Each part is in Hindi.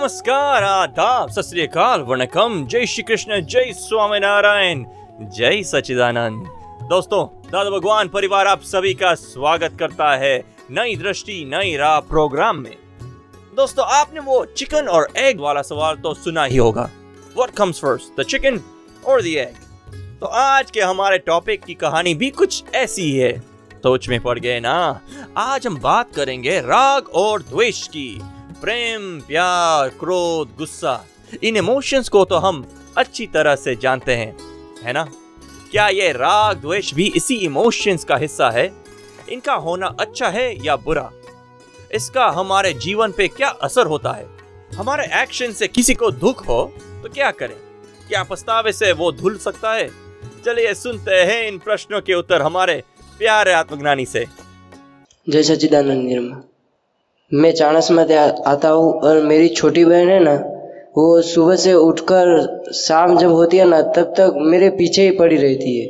नमस्कार, आदाब सत वणकम, जय श्री कृष्ण जय स्वामीनारायण, जय सचिदानंद दोस्तों, दादा भगवान, परिवार आप सभी का स्वागत करता है नई दृष्टि, नई राह प्रोग्राम में। दोस्तों, आपने वो चिकन और एग वाला सवाल तो सुना ही होगा। What comes first the chicken और द एग तो आज के हमारे टॉपिक की कहानी भी कुछ ऐसी है। सोच में पड़ गए ना? आज हम बात करेंगे राग और द्वेष की। प्रेम, प्यार, क्रोध, गुस्सा, इन इमोशंस को तो हम अच्छी तरह से जानते हैं, है ना? क्या ये राग, द्वेष भी इसी इमोशंस का हिस्सा है? इनका होना अच्छा है या बुरा? इसका हमारे जीवन पे क्या असर होता है? हमारे एक्शन से किसी को दुख हो तो क्या करें? क्या पछतावे से वो धुल सकता है? चलिए सुनते हैं इन प्रश्नों के उत्तर हमारे प्यारे आत्मज्ञानी से। जय सच्चिदानंद निर्मा मैं चाणस में आता हूँ और मेरी छोटी बहन है ना, वो सुबह से उठकर शाम जब होती है ना, तब तक मेरे पीछे ही पड़ी रहती है।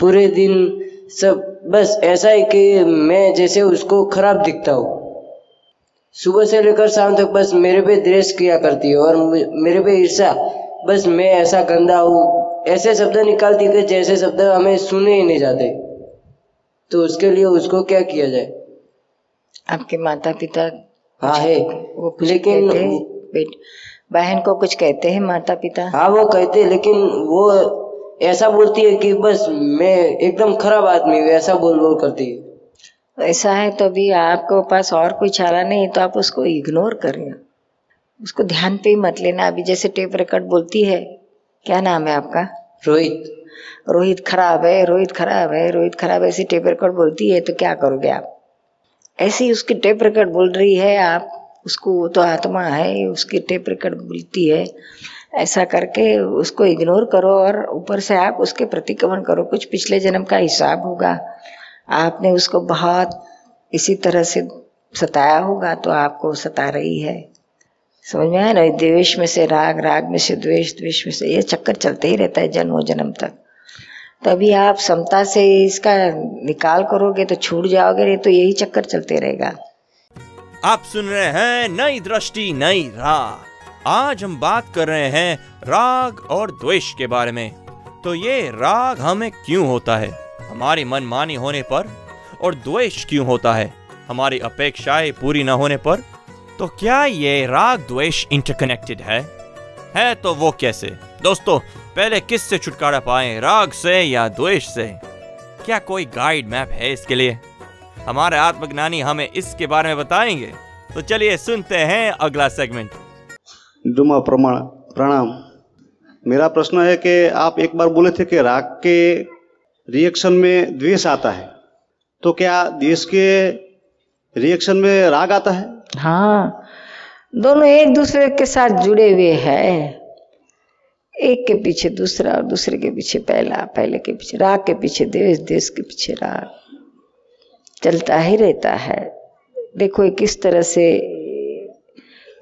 पूरे दिन सब, बस ऐसा है कि मैं जैसे उसको खराब दिखता हूँ। सुबह से लेकर शाम तक बस मेरे पे द्वेष किया करती है और मेरे पे ईर्षा बस मैं ऐसा गंदा हूँ, ऐसे शब्द निकालती है कि जैसे शब्द हमें सुने ही नहीं जाते। तो उसके लिए उसको क्या किया जाए? आपके माता पिता हाँ। है वो लेकिन बहन को कुछ कहते हैं माता पिता हाँ वो कहते लेकिन वो ऐसा बोलती है कि बस मैं एकदम खराब आदमी हूँ ऐसा बोल बोल करती है। ऐसा है तो अभी आपके पास और कोई चारा नहीं तो आप उसको इग्नोर करें उसको ध्यान पे ही मत लेना। अभी जैसे टेप रिकॉर्ड बोलती है क्या नाम है आपका? रोहित। रोहित खराब है रोहित खराब है रोहित खराब ऐसी टेप रिकॉर्ड बोलती है तो क्या करोगे आप? ऐसी उसकी टेप रिकॉर्ड बोल रही है, आप, उसको वो तो आत्मा है, उसकी टेप रिकॉर्ड बोलती है। ऐसा करके उसको इग्नोर करो और ऊपर से आप उसके प्रतिक्रमण करो। कुछ पिछले जन्म का हिसाब होगा। आपने उसको बहुत इसी तरह से सताया होगा तो आपको सता रही है। समझ में आया ना? द्वेष में से राग राग में से द्वेष द्वेष में से, ये चक्कर चलते ही रहता है जन्म जन्म तक। तभी आप समता से इसका निकाल करोगे तो छूट जाओगे, नहीं तो यही चक्कर चलते रहेगा। आप सुन रहे हैं नई दृष्टि, नई राह। आज हम बात कर रहे हैं राग और द्वेष के बारे में। तो ये राग हमें क्यों होता है? हमारी मनमानी होने पर और द्वेष क्यों होता है? हमारी अपेक्षाएँ पूरी न होने पर। तो क्या ये राग द्वेष इंटरकनेक्टेड है? है तो वो कैसे? दोस्तों पहले किस से छुटकारा पाए राग से या द्वेष से? क्या कोई गाइड मैप है इसके लिए? हमारे आत्मज्ञानी हमें इसके बारे में बताएँगे। तो चलिए सुनते हैं अगला सेगमेंट डुमा प्रमाण प्रणाम। मेरा प्रश्न है कि आप एक बार बोले थे कि राग के रिएक्शन में द्वेष आता है। तो क्या द्वेष के रिएक्शन में राग आता है? हाँ दोनों एक दूसरे के साथ जुड़े हुए हैं। एक के पीछे दूसरा और दूसरे के पीछे पहला, पहले के पीछे, राग के पीछे देश देश के पीछे राग। चलता ही रहता है। देखो किस तरह से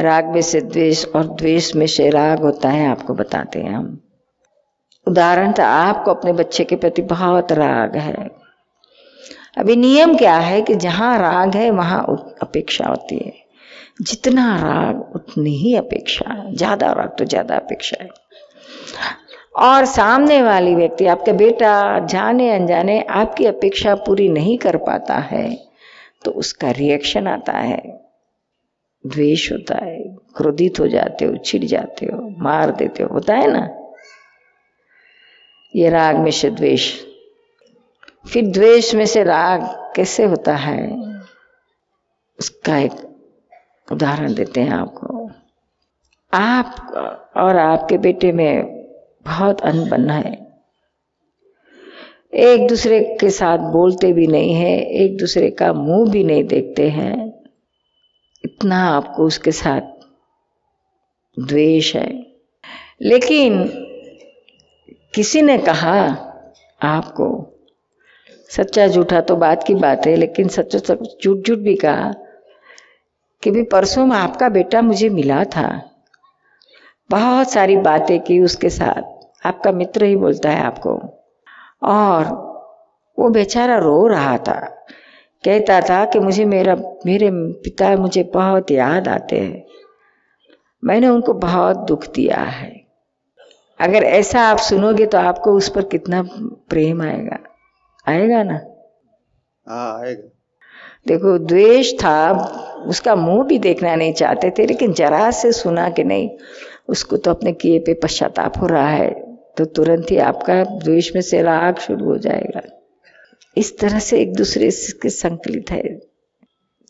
राग में से द्वेष और द्वेष में से राग होता है, आपको बताते हैं हम। उदाहरण था, आपको अपने बच्चे के प्रति बहुत राग है। अभी नियम क्या है कि जहाँ राग है, वहाँ अपेक्षा होती है। जितना राग, उतनी ही अपेक्षा है। ज़्यादा राग तो ज़्यादा अपेक्षा है। और सामने वाली व्यक्ति, आपका बेटा जाने अनजाने आपकी अपेक्षा पूरी नहीं कर पाता है तो उसका रिएक्शन आता है। द्वेष होता है, क्रोधित हो जाते हो छिड़ जाते हो, मार देते हो, होता है ना? ये राग में से द्वेष। फिर द्वेष में से राग कैसे होता है? उसका एक उदाहरण देते हैं आपको। आप और आपके बेटे में बहुत अनबन है। एक दूसरे के साथ बोलते भी नहीं है, एक दूसरे का मुँह भी नहीं देखते हैं। इतना आपको उसके साथ द्वेष है। लेकिन किसी ने कहा आपको, सच्चा झूठा तो बात की बात है, लेकिन सच्चा झूठ झूठ भी कहा कि भी परसों में आपका बेटा मुझे मिला था। बहुत सारी बातें की उसके साथ। आपका मित्र ही बोलता है आपको। और वो बेचारा रो रहा था। कहता था कि मुझे मेरा मेरे पिता मुझे बहुत याद आते हैं। मैंने उनको बहुत दुख दिया है। अगर ऐसा आप सुनोगे तो आपको उस पर कितना प्रेम आएगा। आएगा ना? हाँ आएगा। देखो द्वेष था उसका मुँह भी देखना नहीं चाहते थे लेकिन जरा से सुना कि नहीं उसको तो अपने किए पे पश्चाताप हो रहा है। तो तुरंत ही आपका द्वेष में से राग शुरू हो जाएगा। इस तरह से एक दूसरे के संकलित है।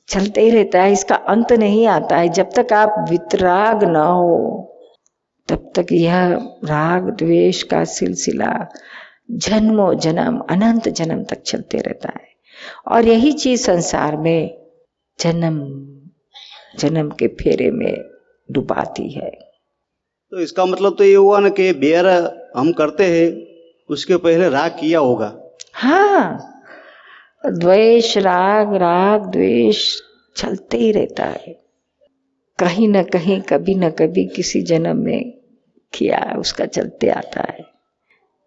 चलते ही रहता है, इसका अंत नहीं आता है। जब तक आप वितराग न हो, तब तक यह राग द्वेष का सिलसिला जन्मों, जन्म, अनंत जन्म तक चलते रहता है। और यही चीज़ संसार में जन्म जन्म के फेरे में डुबाती है। तो इसका मतलब तो ये हुआ ना कि बेर हम करते हैं, उसके पहले राग किया होगा। हाँ। द्वेष, राग राग, द्वेष चलते ही रहता है। कहीं ना कहीं, कभी न कभी किसी जन्म में किया, उसका चलते आता है।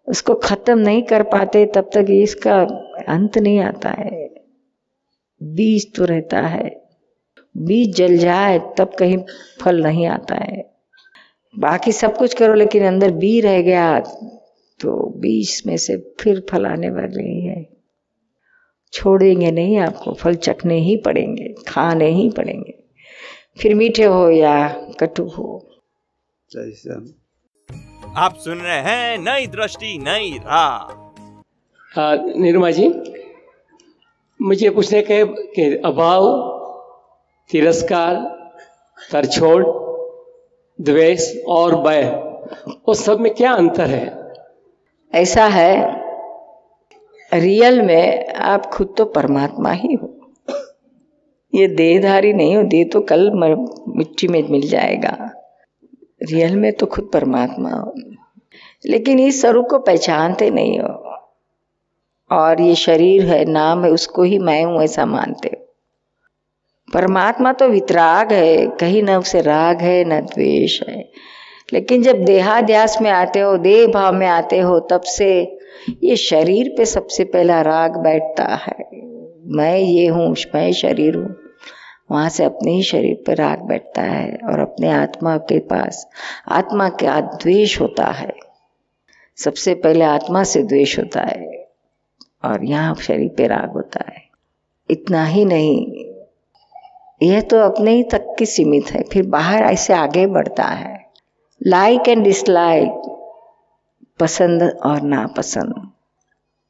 उसको खत्म नहीं कर पाते, तब तक इसका अंत नहीं आता है। बीज तो रहता है। बीज जल जाए, तब कहीं फल नहीं आता है। बाकी सब कुछ करो लेकिन अंदर बी रह गया तो बीस में से फिर फल आने वाले ही है। छोड़ेंगे नहीं आपको फल चखने ही पड़ेंगे खाने ही पड़ेंगे। फिर मीठे हो या कटु हो। आप सुन रहे हैं नई दृष्टि नई राह। निरुमा जी मुझे पूछने के कि अभाव तिरस्कार तरछोड़ द्वेष और भय, उस सब में क्या अंतर है? ऐसा है, रियल में आप खुद तो परमात्मा ही हो। ये देहधारी नहीं हो, देह तो कल मिट्टी में मिल जाएगा। रियल में तो खुद परमात्मा हो। लेकिन इस स्वरूप को पहचानते नहीं हो। और ये शरीर है, नाम है, उसको ही मैं हूँ ऐसा मानते हो। परमात्मा तो वितराग है, कहीं न उसे राग है, न द्वेष है। लेकिन जब देहाध्यास में आते हो, देह भाव में आते हो, तब से ये शरीर पे सबसे पहला राग बैठता है। मैं ये हूँ, मैं शरीर हूँ। वहाँ से अपने ही शरीर पर राग बैठता है और अपने आत्मा के पास, आत्मा का द्वेष होता है। सबसे पहले आत्मा से द्वेष होता है और यहाँ शरीर पे राग होता है। इतना ही नहीं यह तो अपने ही तक की सीमित है, फिर बाहर ऐसे आगे बढ़ता है। लाइक एंड डिसलाइक पसंद और नापसंद।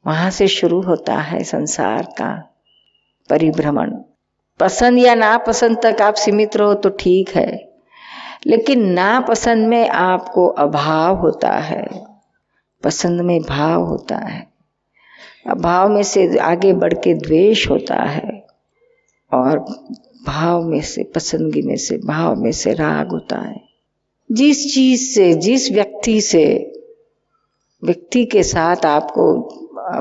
वहाँ से शुरू होता है संसार का परिभ्रमण। पसंद या नापसंद तक आप सीमित रहो तो ठीक है, लेकिन नापसंद में आपको अभाव होता है, पसंद में भाव होता है। अभाव में से आगे बढ़ के द्वेष होता है और भाव में से, पसंदगी में से, भाव में से राग होता है। जिस चीज़ से, जिस व्यक्ति से, व्यक्ति के साथ आपको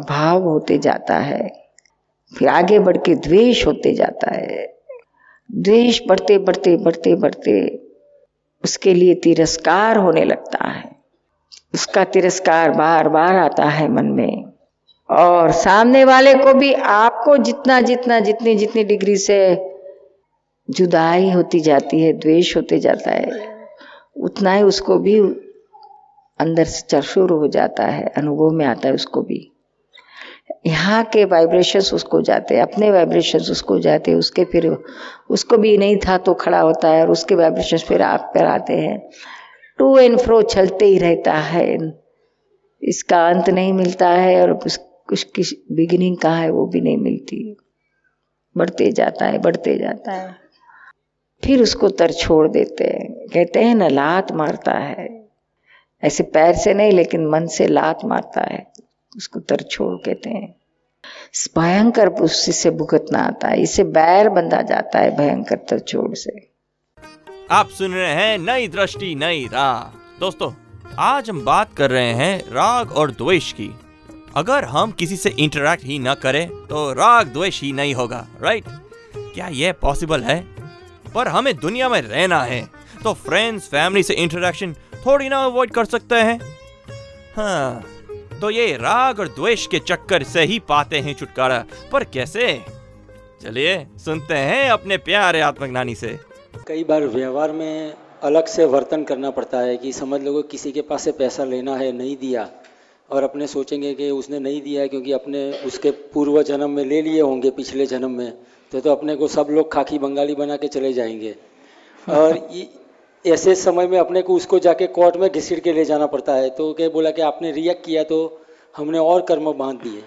भाव होते जाता है, फिर आगे बढ़ के द्वेष होते जाता है। द्वेष बढ़ते बढ़ते बढ़ते बढ़ते उसके लिए तिरस्कार होने लगता है। उसका तिरस्कार बार बार आता है मन में। और सामने वाले को भी आपको जितना जितना, जितनी जितनी डिग्री से जुदाई होती जाती है, द्वेष होते जाता है, उतना ही उसको भी अंदर से चर हो जाता है, अनुभव में आता है उसको भी। यहाँ के वाइब्रेशंस उसको जाते हैं, अपने वाइब्रेशंस उसको जाते हैं, उसके फिर उसको भी नहीं था तो खड़ा होता है और उसके वाइब्रेशंस फिर आप पर आते हैं। टू एंड फ्रो चलते ही रहता है। इसका अंत नहीं मिलता है और उस उसकी बिगिनिंग कहाँ है वो भी नहीं मिलती। बढ़ते जाता है, बढ़ते जाता है। फिर उसको तर छोड़ देते हैं। कहते हैं, ना, लात मारता है। ऐसे पैर से नहीं, लेकिन मन से लात मारता है। उसको तर छोड़ कहते हैं। भयंकर उससे से भुगतना आता है। इसे बैर बंधा जाता है भयंकर तर छोड़ से। आप सुन रहे हैं नई दृष्टि, नई राह। दोस्तों, आज हम बात कर रहे हैं राग और द्वेष की। अगर हम किसी से इंटरेक्ट ही ना करें तो राग द्वेष ही नहीं होगा राइट क्या यह पॉसिबल है? पर हमें दुनिया में रहना है। तो फ्रेंड्स फैमिली से इंटरेक्शन थोड़ी ना अवॉइड कर सकते हैं। हाँ तो ये राग और द्वेष के चक्कर से ही पाते हैं छुटकारा। पर कैसे? चलिए, सुनते हैं अपने प्यारे आत्मज्ञानी से। कई बार व्यवहार में अलग से वर्तन करना पड़ता है कि समझ लो किसी के पास से पैसा लेना है, नहीं दिया। और अपने सोचेंगे कि उसने नहीं दिया है क्योंकि अपने उसके पूर्व जन्म में ले लिए होंगे, पिछले जन्म में। तो तो अपने को सब लोग खाकी बंगाली बना के चले जाएँगे। और ऐसे समय में अपने को उसको जाके कोर्ट में घसीट के ले जाना पड़ता है। तो क्या बोला कि आपने रिएक्ट किया तो हमने और कर्म बाँध दिए।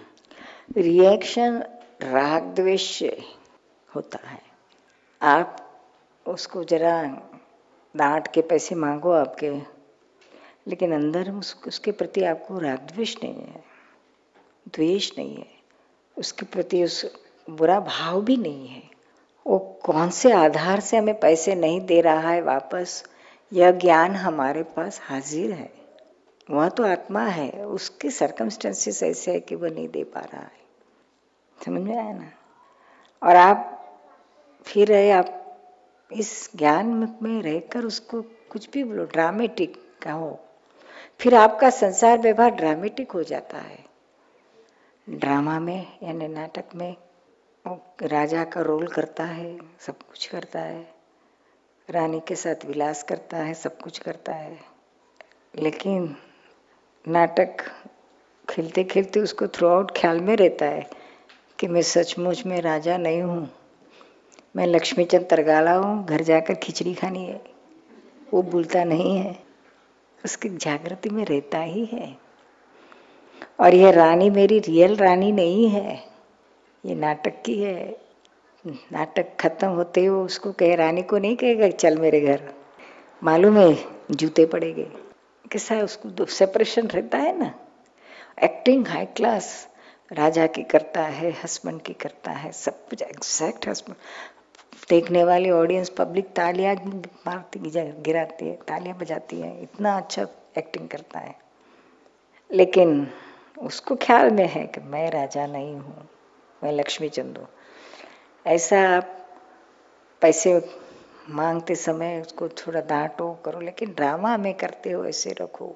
रिएक्शन राग द्वेष होता है। आप उसको जरा डांट के पैसे मांगो आपके लेकिन अंदर उस, उसके प्रति आपको राग द्वेष नहीं है। द्वेष नहीं है। उसके प्रति उस बुरा भाव भी नहीं है। वो कौन से आधार से हमें पैसे नहीं दे रहा है वापस? यह ज्ञान हमारे पास हाजिर है। वह तो आत्मा है। उसके सरकमस्टेंसेस ऐसे है कि वह नहीं दे पा रहा है। समझ में आया ना? और आप फिर रहे, आप इस ज्ञान में- रहकर उसको कुछ भी बोलो ड्रामेटिक कहो। फिर आपका संसार व्यवहार ड्रामेटिक हो जाता है। ड्रामा में यानी नाटक में वो राजा का रोल करता है, सब कुछ करता है। रानी के साथ विलास करता है, सब कुछ करता है। लेकिन नाटक खेलते खेलते उसको थ्रू आउट ख्याल में रहता है कि मैं सचमुच में राजा नहीं हूँ। मैं लक्ष्मीचंद तरगाला हूँ, घर जाकर खिचड़ी खानी है। वो भूलता नहीं है। उसकी जागृति में रहता ही है। और यह रानी मेरी रियल रानी नहीं है। ये नाटक की है। नाटक खत्म होते ही उसको कहे, रानी को नहीं कहेगा चल मेरे घर। मालूम है, जूते पड़ेंगे। कैसा है उसको सेपरेशन रहता है ना। एक्टिंग हाई क्लास राजा की करता है हस्बैंड की करता है, सब कुछ एग्जैक्ट हस्बैंड देखने वाली ऑडियंस पब्लिक तालियाँ मारती गिराती है, तालियाँ बजाती है। इतना अच्छा एक्टिंग करता है। लेकिन उसको ख्याल में है कि मैं राजा नहीं हूँ। मैं लक्ष्मी चंद। हूँ ऐसा आप पैसे मांगते समय उसको थोड़ा डांटो, करो, लेकिन ड्रामा में करते हो, ऐसे रखो।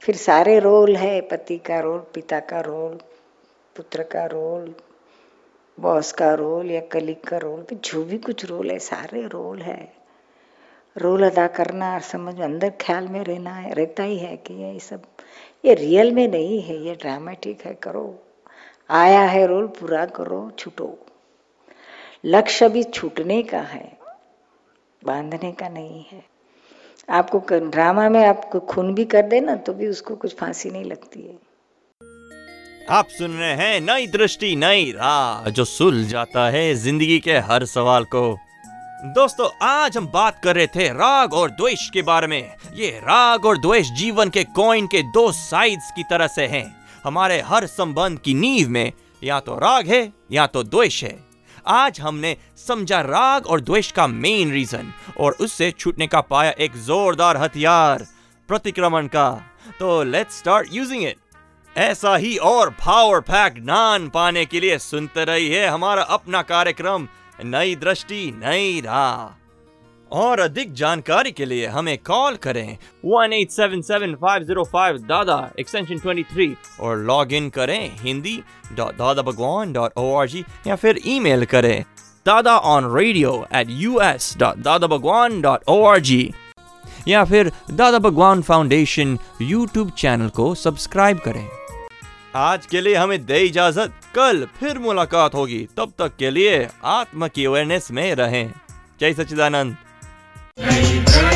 फिर सारे रोल है, पति का रोल, पिता का रोल, पुत्र का रोल, बॉस का रोल या कलीग का रोल, फिर जो भी कुछ रोल है, सारे रोल है। रोल अदा करना, समझ, अंदर ख्याल में रहना है, रहता ही है कि ये सब, ये रियल में नहीं है, ये ड्रामेटिक है, करो। आया है रोल, पूरा करो, छूटो। लक्ष्य भी छूटने का है, बांधने का नहीं है। आपको ड्रामा में आपको खून भी कर देना तो भी उसको कुछ फांसी नहीं लगती है। आप सुन रहे हैं नई दृष्टि, नई राह, जो सुल जाता है ज़िंदगी के हर सवाल को। दोस्तों, आज हम बात कर रहे थे राग और द्वेष के बारे में। ये राग और द्वेष जीवन के कॉइन के दो साइड्स की तरह से हैं। हमारे हर संबंध की नींव में या तो राग है या तो द्वेष है। आज हमने समझा राग और द्वेष का मेन रीजन और उससे छूटने का पाया एक जोरदार हथियार, प्रतिक्रमण का। तो लेट्स स्टार्ट यूजिंग इट ऐसा ही और पावर पैक ज्ञान पाने के लिए सुनते रहिए हमारा अपना कार्यक्रम, नई दृष्टि, नई राह। और अधिक जानकारी के लिए हमें कॉल करें 1877505 दादा एक्सटेंशन 23 और लॉग इन करें Hindi dot Dada Bhagwan dot O R G या फिर ईमेल करें Dada on radio at U S dot Dada Bhagwan dot O R G या फिर Dada Bhagwan foundation YouTube channel को सब्सक्राइब करें। आज के लिए हमें दे इजाज़त। कल फिर मुलाकात होगी। तब तक के लिए आत्मा की अवेयरनेस में रहें। जय सच्चिदानंद। नई दृष्टि